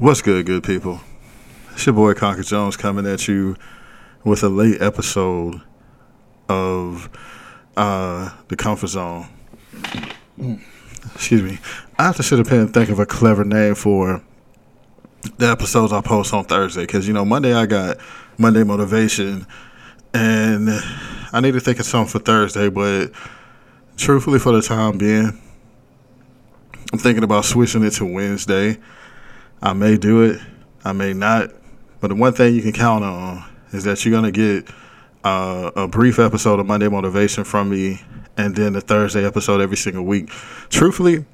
What's good, good people? It's your boy Conker Jones coming at you with a late episode of uh, The Comfort Zone. Excuse me. I have to sit up here and think of a clever name for the episodes I post on Thursday because, you know, Monday I got Monday Motivation and I need to think of something for Thursday, but truthfully, for the time being, I'm thinking about switching it to Wednesday. I may do it, I may not. But the one thing you can count on is that you're gonna get uh, a brief episode of Monday Motivation from me, and then the Thursday episode every single week. Truthfully,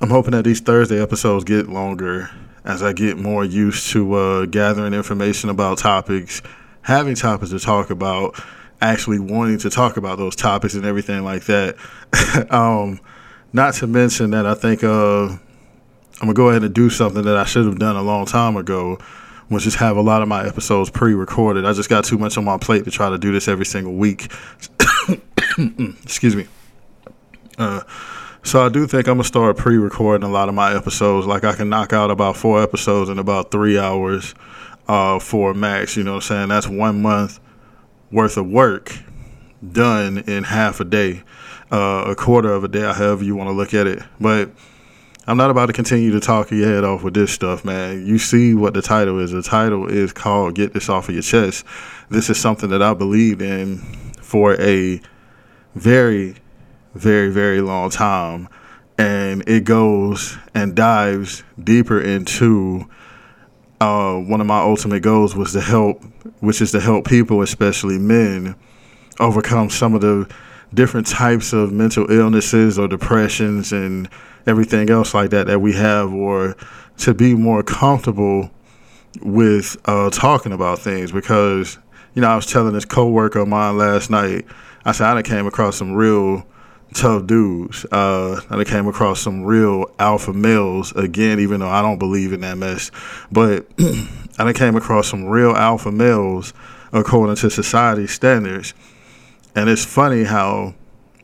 I'm hoping that these Thursday episodes get longer as I get more used to uh, gathering information about topics, having topics to talk about, actually wanting to talk about those topics and everything like that. um, not to mention that I think uh, I'm gonna go ahead and do something that I should have done a long time ago, which is have a lot of my episodes pre-recorded. I just got too much on my plate to try to do this every single week. Excuse me. Uh, so I do think I'm gonna start pre-recording a lot of my episodes. Like I can knock out about four episodes in about three hours uh, for max. You know what I'm saying? That's one month worth of work done in half a day, uh, a quarter of a day, however you want to look at it. But I'm not about to continue to talk your head off with this stuff, man. You see what the title is. The title is called Get This Off of Your Chest. This is something that I believed in for a very, very, very long time. And it goes and dives deeper into uh, one of my ultimate goals was to help, which is to help people, especially men, overcome some of the different types of mental illnesses or depressions and everything else like that that we have, or to be more comfortable with uh, talking about things. Because you know, I was telling this coworker of mine last night. I said I came across some real tough dudes. Uh, I came across some real alpha males again, even though I don't believe in that mess. But I came across some real alpha males according to society standards. And it's funny how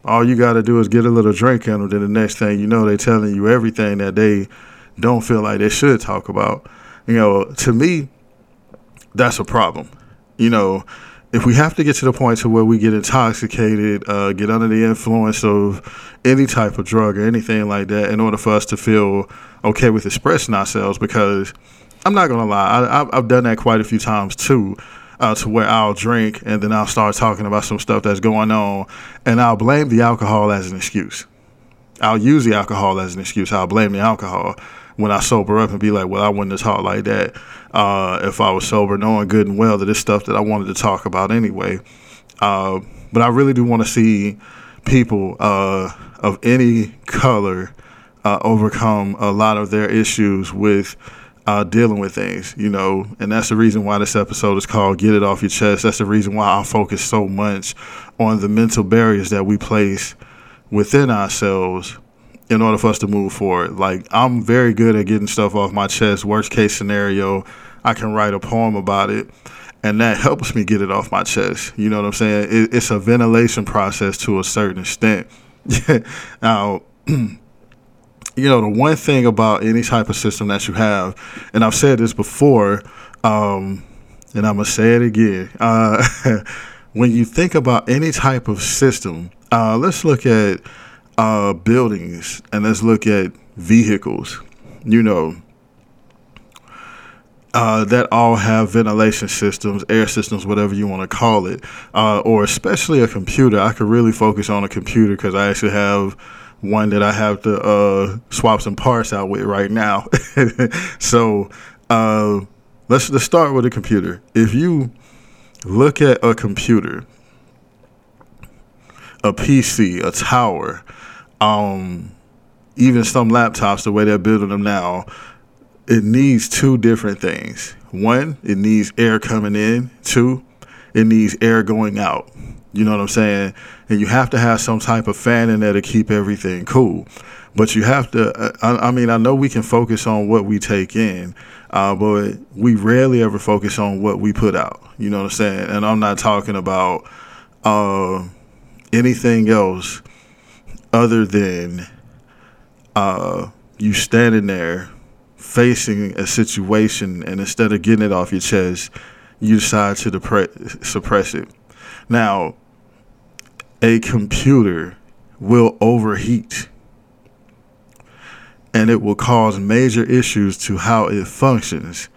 all you got to do is get a little drink in them. Then the next thing you know, they're telling you everything that they don't feel like they should talk about. You know, to me, that's a problem. You know, if we have to get to the point to where we get intoxicated, uh, get under the influence of any type of drug or anything like that, in order for us to feel okay with expressing ourselves, because I'm not gonna lie, I, have done that quite a few times too. Uh, to where I'll drink and then I'll start talking about some stuff that's going on, and I'll blame the alcohol as an excuse. I'll use the alcohol as an excuse. I'll blame the alcohol when I sober up and be like, well, I wouldn't have talked like that uh, if I was sober, knowing good and well that it's stuff that I wanted to talk about anyway. Uh, but I really do want to see people uh, of any color uh, overcome a lot of their issues with uh, dealing with things, you know, and that's the reason why this episode is called Get It Off Your Chest. That's the reason why I focus so much on the mental barriers that we place within ourselves in order for us to move forward. Like I'm very good at getting stuff off my chest. Worst case scenario, I can write a poem about it, and that helps me get it off my chest. You know what I'm saying? It, it's a ventilation process to a certain extent. now. you know the one thing about any type of system that you have and i've said this before um, and i'm gonna say it again uh, when you think about any type of system uh, let's look at uh, buildings and let's look at vehicles, you know, uh, that all have ventilation systems, air systems, whatever you want to call it, uh, or especially a computer. I could really focus on a computer because I actually have one that I have to uh, swap some parts out with right now. so uh, let's let's start with a computer. If you look at a computer, a PC, a tower, um, even some laptops, the way they're building them now, it needs two different things. One, it needs air coming in. Two, it needs air going out. You know what I'm saying? And you have to have some type of fan in there to keep everything cool. But you have to, uh, I, I mean, I know we can focus on what we take in, uh, but we rarely ever focus on what we put out. You know what I'm saying? And I'm not talking about uh, anything else other than uh, you standing there facing a situation and instead of getting it off your chest, you decide to depre- suppress it. Now, a computer will overheat and it will cause major issues to how it functions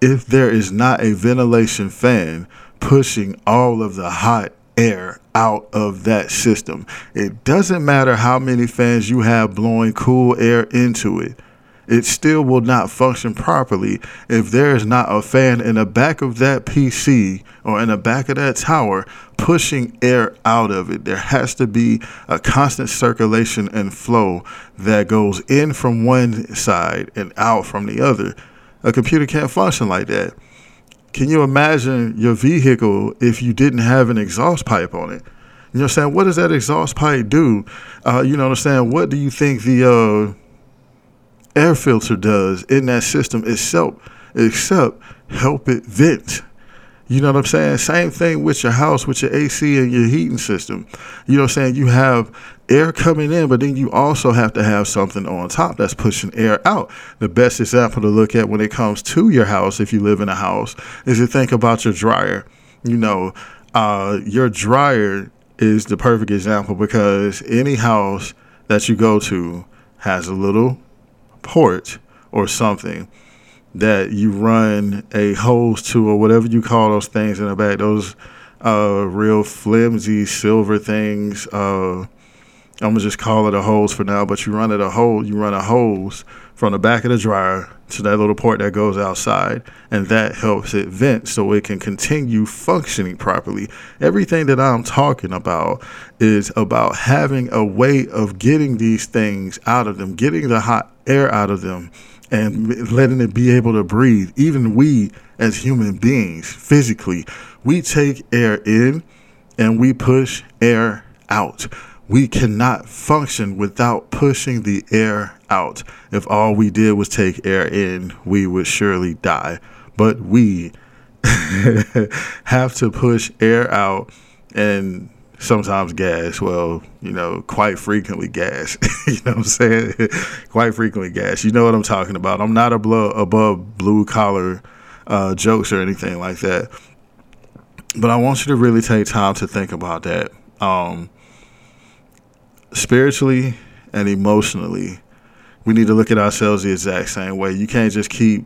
if there is not a ventilation fan pushing all of the hot air out of that system. It doesn't matter how many fans you have blowing cool air into it. It still will not function properly if there is not a fan in the back of that PC or in the back of that tower pushing air out of it. There has to be a constant circulation and flow that goes in from one side and out from the other. A computer can't function like that. Can you imagine your vehicle if you didn't have an exhaust pipe on it? You know what I'm saying? What does that exhaust pipe do? Uh, you know what I'm saying? What do you think the uh, air filter does in that system itself, except help it vent? You know what I'm saying? Same thing with your house, with your AC and your heating system. You know what I'm saying? You have air coming in, but then you also have to have something on top that's pushing air out. The best example to look at when it comes to your house, if you live in a house, is to think about your dryer. You know, uh, your dryer is the perfect example because any house that you go to has a little port or something that you run a hose to or whatever you call those things in the back, those uh, real flimsy silver things. Uh, I'm gonna just call it a hose for now, but you run it a hose, you run a hose from the back of the dryer to that little port that goes outside, and that helps it vent so it can continue functioning properly. Everything that I'm talking about is about having a way of getting these things out of them, getting the hot air out of them and letting it be able to breathe. Even we, as human beings, physically, we take air in and we push air out. We cannot function without pushing the air out. If all we did was take air in, we would surely die. But we have to push air out and sometimes gas. Well, you know, quite frequently gas. you know what I'm saying? quite frequently gas. You know what I'm talking about. I'm not above blue collar uh, jokes or anything like that. But I want you to really take time to think about that. Um, spiritually and emotionally, we need to look at ourselves the exact same way. You can't just keep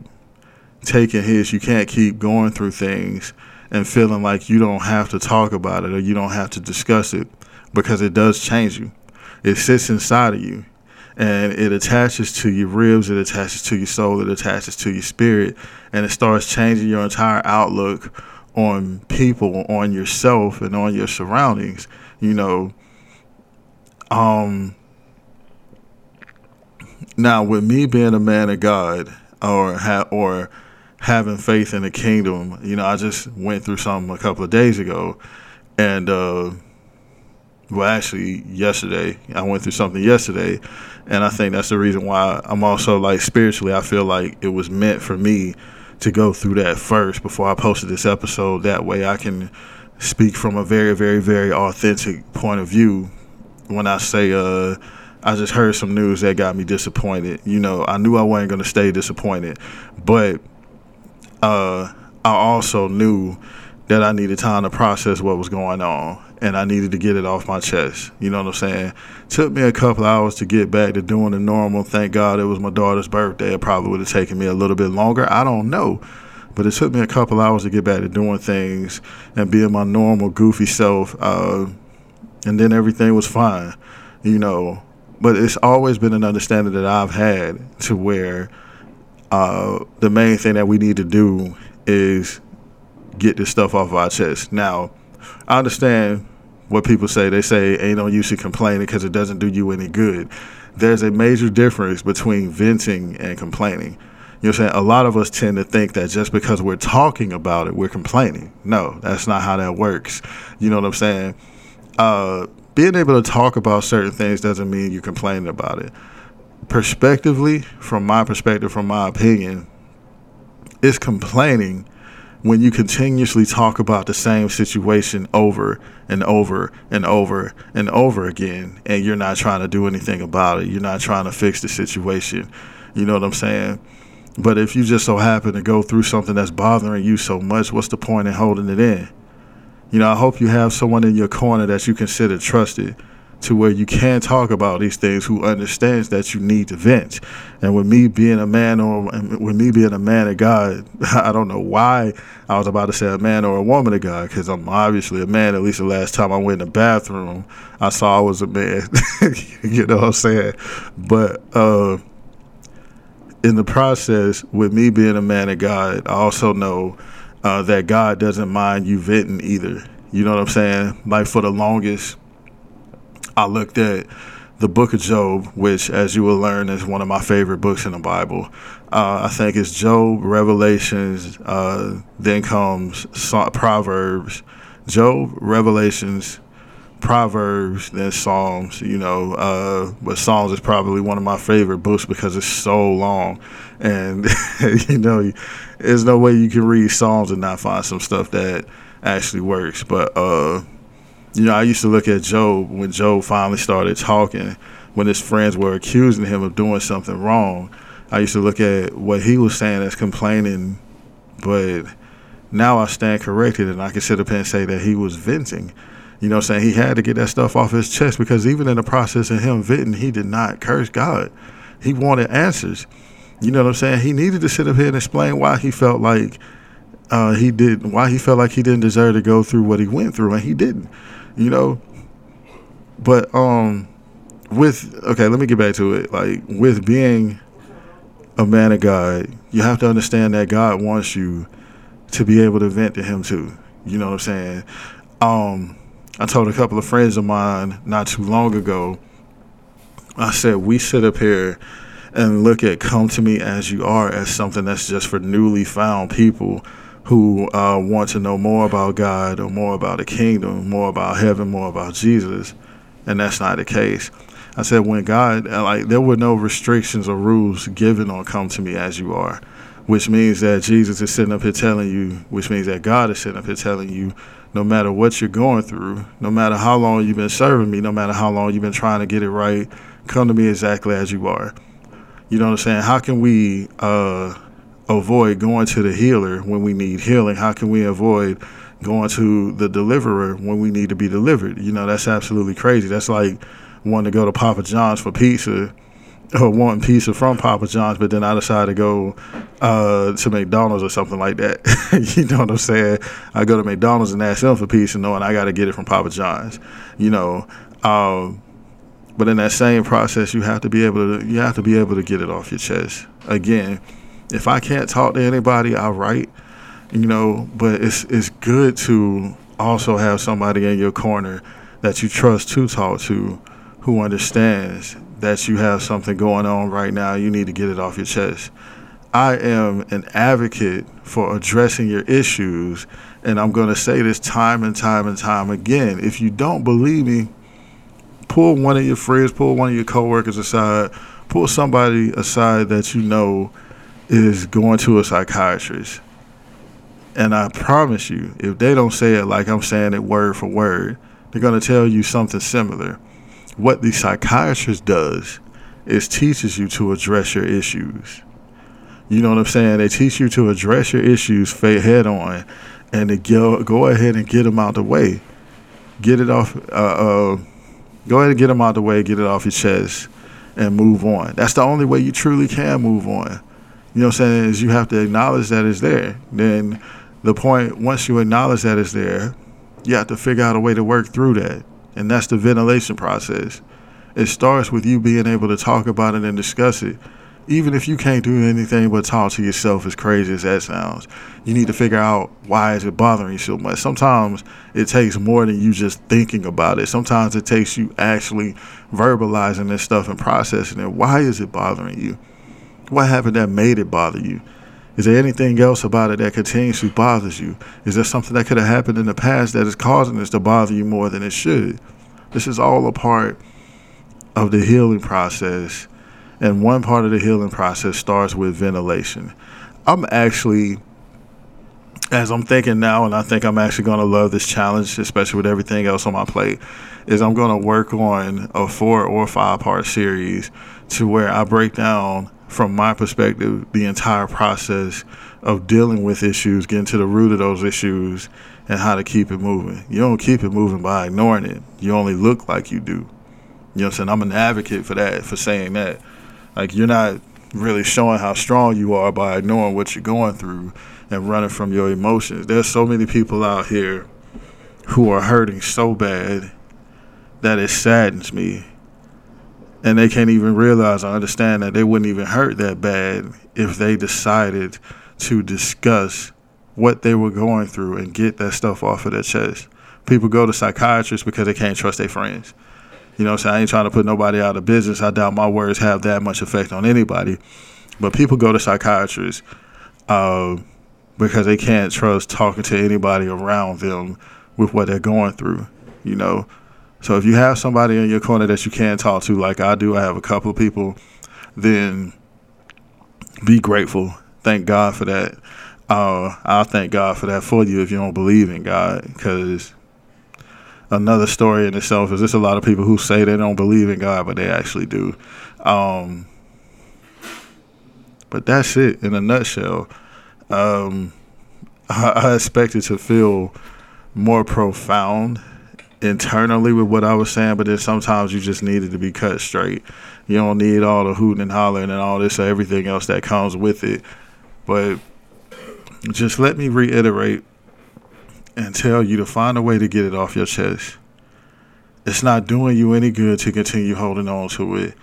taking hits. You can't keep going through things and feeling like you don't have to talk about it or you don't have to discuss it because it does change you. It sits inside of you and it attaches to your ribs, it attaches to your soul, it attaches to your spirit, and it starts changing your entire outlook on people, on yourself, and on your surroundings. You know, um, now with me being a man of God, or ha- or having faith in the kingdom. You know, I just went through something a couple of days ago, and uh, well, actually, yesterday I went through something yesterday, and I think that's the reason why I'm also like spiritually. I feel like it was meant for me to go through that first before I posted this episode. That way, I can speak from a very, very, very authentic point of view when I say uh I just heard some news that got me disappointed. You know, I knew I wasn't going to stay disappointed, but uh, I also knew that I needed time to process what was going on and I needed to get it off my chest. You know what I'm saying? Took me a couple hours to get back to doing the normal. Thank God it was my daughter's birthday. It probably would have taken me a little bit longer. I don't know. But it took me a couple hours to get back to doing things and being my normal goofy self. Uh, and then everything was fine, you know. But it's always been an understanding that I've had to where uh, the main thing that we need to do is get this stuff off our chest. Now, I understand what people say. They say ain't no use in complaining because it doesn't do you any good. There's a major difference between venting and complaining. You know what I'm saying? A lot of us tend to think that just because we're talking about it, we're complaining. No, that's not how that works. You know what I'm saying? Uh, being able to talk about certain things doesn't mean you're complaining about it perspectively, from my perspective, from my opinion, it's complaining when you continuously talk about the same situation over and over and over and over again, and you're not trying to do anything about it. You're not trying to fix the situation. You know what I'm saying? But if you just so happen to go through something that's bothering you so much, what's the point in holding it in? You know, I hope you have someone in your corner that you consider trusted to where you can talk about these things who understands that you need to vent. And with me being a man or with me being a man of God, I don't know why I was about to say a man or a woman of God because I'm obviously a man. At least the last time I went in the bathroom, I saw I was a man. you know what I'm saying? But uh, in the process, with me being a man of God, I also know uh, that God doesn't mind you venting either. You know what I'm saying? Like for the longest, I looked at the book of Job, which, as you will learn, is one of my favorite books in the Bible. Uh, I think it's Job, Revelations, uh, then comes Proverbs, Job, Revelations, Proverbs, then Psalms. You know, uh, but Psalms is probably one of my favorite books because it's so long, and you know, there's no way you can read Psalms and not find some stuff that actually works. But uh, you know, I used to look at Job when Job finally started talking, when his friends were accusing him of doing something wrong. I used to look at what he was saying as complaining, but now I stand corrected and I can sit up and say that he was venting. You know I'm saying? He had to get that stuff off his chest because even in the process of him venting, he did not curse God. He wanted answers. You know what I'm saying? He needed to sit up here and explain why he felt like uh, he did, why he felt like he didn't deserve to go through what he went through, and he didn't you know. But um, with okay, let me get back to it. Like with being a man of God, you have to understand that God wants you to be able to vent to Him too. You know what I'm saying? Um, I told a couple of friends of mine not too long ago. I said we sit up here and look at "Come to Me as You Are" as something that's just for newly found people who uh, want to know more about God or more about the kingdom, more about heaven, more about Jesus, and that's not the case. I said when God, uh, like, there were no restrictions or rules given on "Come to Me as You Are," which means that Jesus is sitting up here telling you, which means that God is sitting up here telling you, no matter what you're going through, no matter how long you've been serving me, no matter how long you've been trying to get it right, come to me exactly as you are. You know what I'm saying? How can we? Uh, avoid going to the healer when we need healing? How can we avoid going to the deliverer when we need to be delivered? You know, that's absolutely crazy. That's like wanting to go to Papa John's for pizza or wanting pizza from Papa John's, but then I decide to go uh, to McDonald's or something like that. you know what I'm saying? I go to McDonald's and ask them for pizza, knowing I got to get it from Papa John's. You know, um, but in that same process, you have to be able to you have to be able to get it off your chest. Again, if I can't talk to anybody, I write. You know, but it's it's good to also have somebody in your corner that you trust to talk to, who understands that you have something going on right now. You need to get it off your chest. I am an advocate for addressing your issues, and I'm going to say this time and time and time again. If you don't believe me, pull one of your friends, pull one of your coworkers aside, pull somebody aside that you know is going to a psychiatrist. And I promise you, if they don't say it like I'm saying it word for word, they're going to tell you something similar. What the psychiatrist does is teaches you to address your issues. You know what I'm saying? They teach you to address your issues head on and to go, go ahead and get them out the way. Get it off, uh, uh, go ahead and get them out of the way, get it off your chest, and move on. That's the only way you truly can move on you know what I'm saying, is you have to acknowledge that it's there. Then the point, once you acknowledge that it's there, you have to figure out a way to work through that. And that's the ventilation process. It starts with you being able to talk about it and discuss it. Even if you can't do anything but talk to yourself, as crazy as that sounds, you need to figure out why is it bothering you so much. Sometimes it takes more than you just thinking about it. Sometimes it takes you actually verbalizing this stuff and processing it. Why is it bothering you? What happened that made it bother you? Is there anything else about it that continuously bothers you? Is there something that could have happened in the past that is causing this to bother you more than it should? This is all a part of the healing process. And one part of the healing process starts with ventilation. I'm actually, as I'm thinking now, and I think I'm actually going to love this challenge, especially with everything else on my plate, is I'm going to work on a four or five part series to where I break down from my perspective, the entire process of dealing with issues, getting to the root of those issues, and how to keep it moving. You don't keep it moving by ignoring it. You only look like you do. You know what I'm saying? I'm an advocate for that, for saying that. Like, you're not really showing how strong you are by ignoring what you're going through and running from your emotions. There's so many people out here who are hurting so bad that it saddens me and they can't even realize or understand that they wouldn't even hurt that bad if they decided to discuss what they were going through and get that stuff off of their chest. People go to psychiatrists because they can't trust their friends. You know, so I ain't trying to put nobody out of business. I doubt my words have that much effect on anybody. But people go to psychiatrists uh, because they can't trust talking to anybody around them with what they're going through. You know, so if you have somebody in your corner that you can talk to, like I do, I have a couple of people, then be grateful. Thank God for that. Uh, I'll thank God for that for you if you don't believe in God, because another story in itself is there's a lot of people who say they don't believe in God, but they actually do. Um, but that's it in a nutshell. Um, I, I expected to feel more profound internally with what I was saying, but then sometimes you just needed to be cut straight. You don't need all the hooting and hollering and all this or everything else that comes with it. But just let me reiterate and tell you to find a way to get it off your chest. It's not doing you any good to continue holding on to it.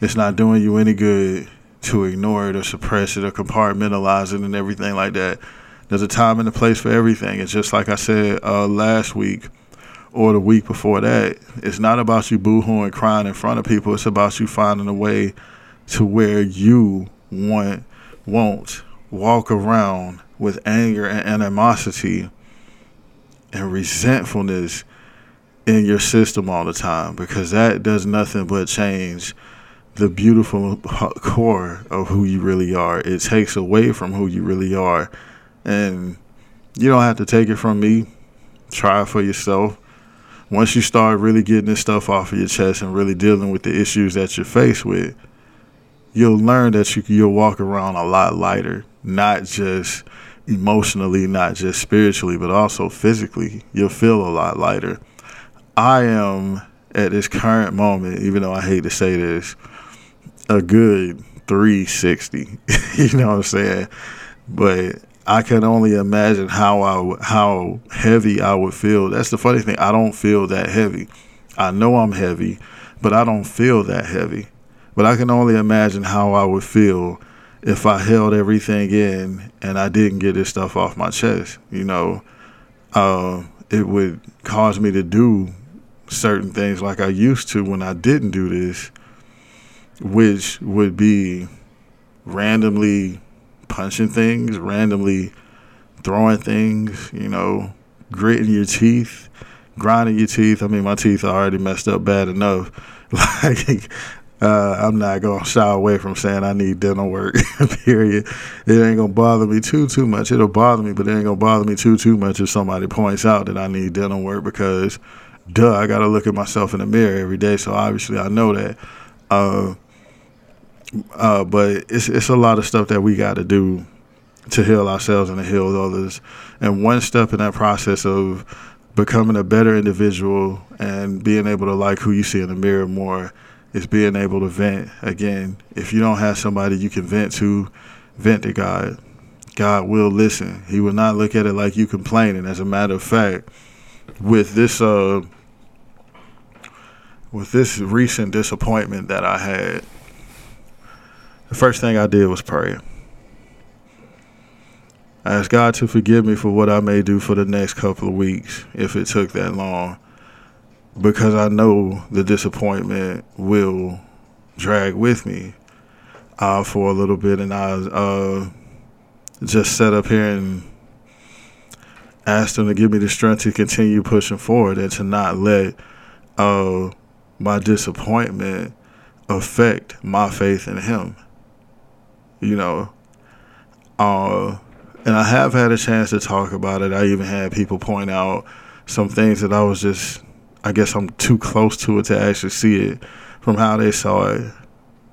It's not doing you any good to ignore it or suppress it or compartmentalize it and everything like that. There's a time and a place for everything. It's just like I said uh, last week or the week before that. It's not about you boohooing, crying in front of people. It's about you finding a way to where you want, won't walk around with anger and animosity and resentfulness in your system all the time because that does nothing but change the beautiful core of who you really are. It takes away from who you really are. And you don't have to take it from me. Try it for yourself once you start really getting this stuff off of your chest and really dealing with the issues that you're faced with, you'll learn that you you'll walk around a lot lighter, not just emotionally, not just spiritually, but also physically. You'll feel a lot lighter. I am at this current moment, even though I hate to say this, a good 360. you know what I'm saying? But I can only imagine how I how heavy I would feel. That's the funny thing. I don't feel that heavy. I know I'm heavy, but I don't feel that heavy. But I can only imagine how I would feel if I held everything in and I didn't get this stuff off my chest. You know, uh, it would cause me to do certain things like I used to when I didn't do this, which would be randomly punching things, randomly throwing things, you know, gritting your teeth, grinding your teeth. I mean, my teeth are already messed up bad enough. Like, uh, I'm not gonna shy away from saying I need dental work. period. It ain't gonna bother me too too much. It'll bother me, but it ain't gonna bother me too too much if somebody points out that I need dental work because, duh, I gotta look at myself in the mirror every day. So obviously I know that. Uh, uh, but it's it's a lot of stuff that we got to do to heal ourselves and to heal others. And one step in that process of becoming a better individual and being able to like who you see in the mirror more is being able to vent. Again, if you don't have somebody you can vent to, vent to God. God will listen. He will not look at it like you complaining. As a matter of fact, with this uh with this recent disappointment that I had, the first thing I did was pray. I asked God to forgive me for what I may do for the next couple of weeks if it took that long, because I know the disappointment will drag with me uh, for a little bit, and I uh, just sat up here and asked Him to give me the strength to continue pushing forward and to not let uh, my disappointment affect my faith in Him you know. Uh, and I have had a chance to talk about it. I even had people point out some things that I was just, I guess I'm too close to it to actually see it from how they saw it.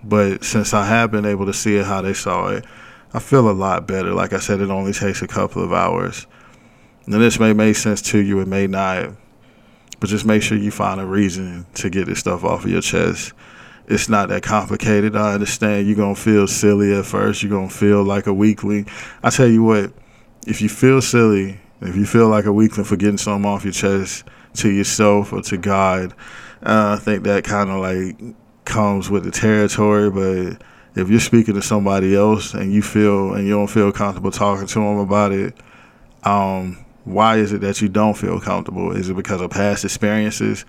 But since I have been able to see it how they saw it, I feel a lot better. Like I said, it only takes a couple of hours. Now, this may make sense to you, it may not. But just make sure you find a reason to get this stuff off of your chest. It's not that complicated. I understand you're going to feel silly at first. You're going to feel like a weakling. I tell you what, if you feel silly, if you feel like a weakling for getting something off your chest to yourself or to God, uh, I think that kind of like comes with the territory. But if you're speaking to somebody else and you feel and you don't feel comfortable talking to them about it, um, why is it that you don't feel comfortable? Is it because of past experiences?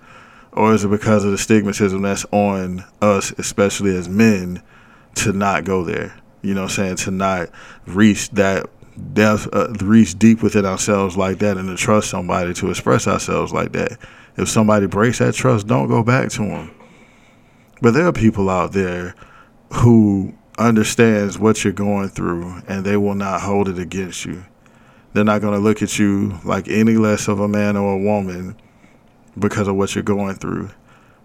Or is it because of the stigmatism that's on us, especially as men, to not go there? You know what I'm saying? To not reach that depth, uh, reach deep within ourselves like that and to trust somebody to express ourselves like that. If somebody breaks that trust, don't go back to them. But there are people out there who understands what you're going through and they will not hold it against you. They're not going to look at you like any less of a man or a woman because of what you're going through.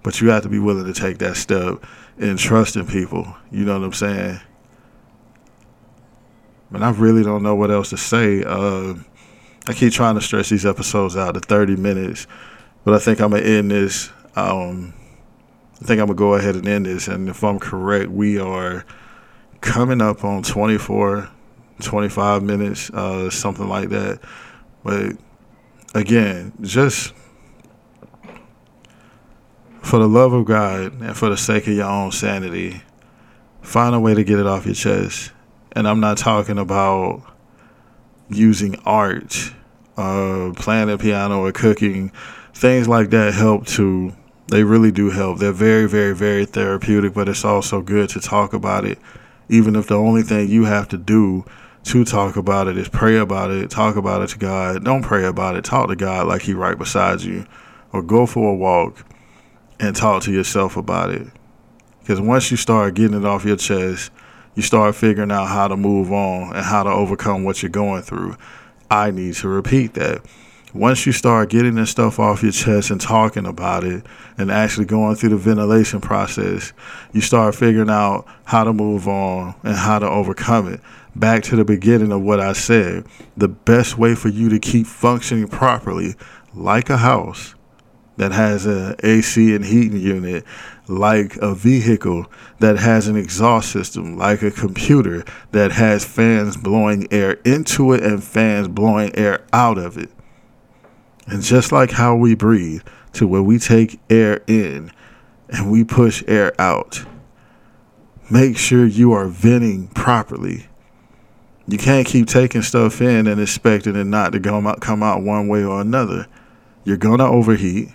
But you have to be willing to take that step and trust in people. You know what I'm saying? And I really don't know what else to say. Uh, I keep trying to stretch these episodes out to 30 minutes, but I think I'm going to end this. Um, I think I'm going to go ahead and end this. And if I'm correct, we are coming up on 24 25 minutes, uh, something like that. But again, just for the love of God and for the sake of your own sanity, find a way to get it off your chest. And I'm not talking about using art, uh, playing the piano or cooking. Things like that help too. They really do help. They're very, very, very therapeutic, but it's also good to talk about it, even if the only thing you have to do to talk about it is pray about it, talk about it to God. Don't pray about it. Talk to God like He right beside you, or go for a walk and talk to yourself about it. Because once you start getting it off your chest, you start figuring out how to move on and how to overcome what you're going through. I need to repeat that. Once you start getting this stuff off your chest and talking about it and actually going through the ventilation process, you start figuring out how to move on and how to overcome it back to the beginning of what I said, the best way for you to keep functioning properly, like a house that has an AC and heating unit, like a vehicle that has an exhaust system, like a computer that has fans blowing air into it and fans blowing air out of it. And just like how we breathe, to where we take air in and we push air out, make sure you are venting properly you can't keep taking stuff in and expecting it not to come out, come out one way or another. You're going to overheat.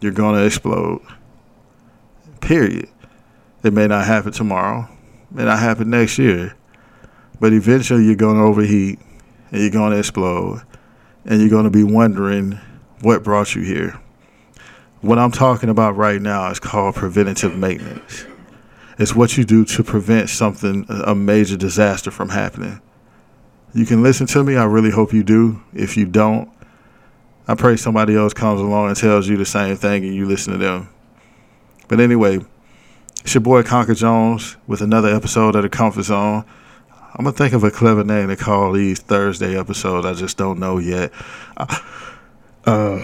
You're going to explode. Period. It may not happen tomorrow. It may not happen next year. But eventually you're going to overheat and you're going to explode. And you're going to be wondering what brought you here. What I'm talking about right now is called preventative maintenance. It's what you do to prevent something, a major disaster from happening you can listen to me. I really hope you do. If you don't, I pray somebody else comes along and tells you the same thing and you listen to them. But anyway, it's your boy Conker Jones with another episode of The Comfort Zone. I'm going to think of a clever name to call these Thursday episodes. I just don't know yet. Uh,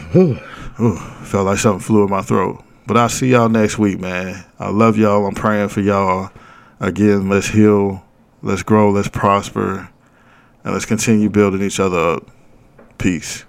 felt like something flew in my throat. But I'll see y'all next week, man. I love y'all. I'm praying for y'all. Again, let's heal, let's grow, let's prosper and let's continue building each other up. Peace.